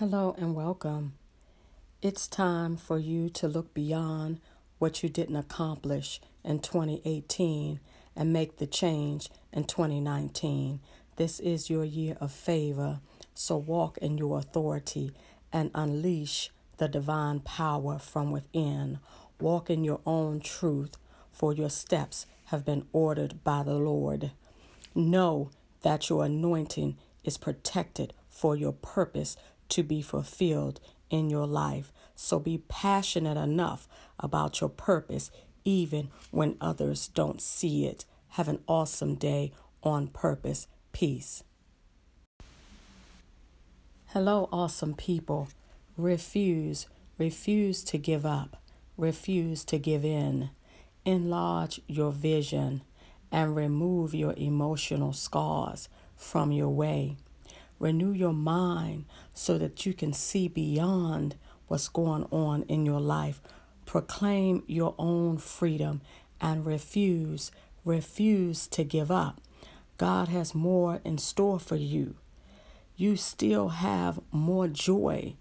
Hello and welcome. It's time for you to look beyond what you didn't accomplish in 2018 and make the change in 2019. This is your year of favor, so walk in your authority and unleash the divine power from within. Walk in your own truth, for your steps have been ordered by the Lord. Know that your anointing is protected for your purpose to be fulfilled in your life. So be passionate enough about your purpose, even when others don't see it. Have an awesome day on purpose. Peace. Hello, awesome people. Refuse, refuse to give up, refuse to give in. Enlarge your vision and remove your emotional scars from your way. Renew your mind so that you can see beyond what's going on in your life. Proclaim your own freedom and refuse, refuse to give up. God has more in store for you. You still have more joy.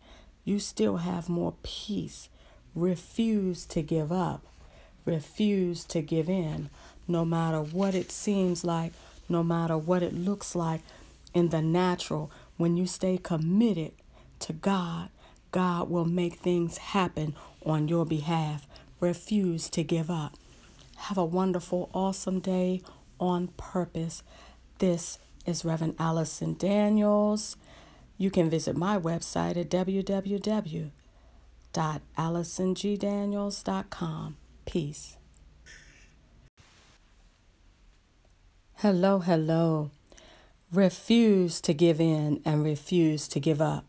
You still have more peace. Refuse to give up. Refuse to give in, no matter what it seems like, no matter what it looks like in the natural, when you stay committed to God, God will make things happen on your behalf. Refuse to give up. Have a wonderful, awesome day on purpose. This is Reverend Allison Daniels. You can visit my website at www.allisongdaniels.com. Peace. Hello, hello. Refuse to give in and refuse to give up.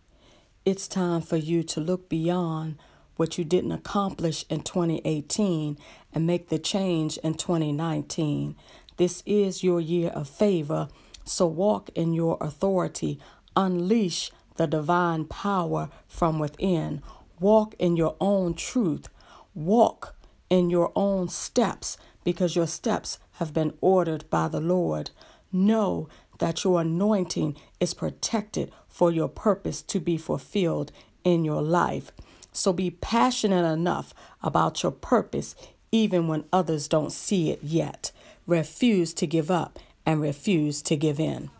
It's time for you to look beyond what you didn't accomplish in 2018 and make the change in 2019. This is your year of favor, so walk in your authority. Unleash the divine power from within. Walk in your own truth. Walk in your own steps because your steps have been ordered by the Lord. Know that your anointing is protected for your purpose to be fulfilled in your life. So be passionate enough about your purpose even when others don't see it yet. Refuse to give up and refuse to give in.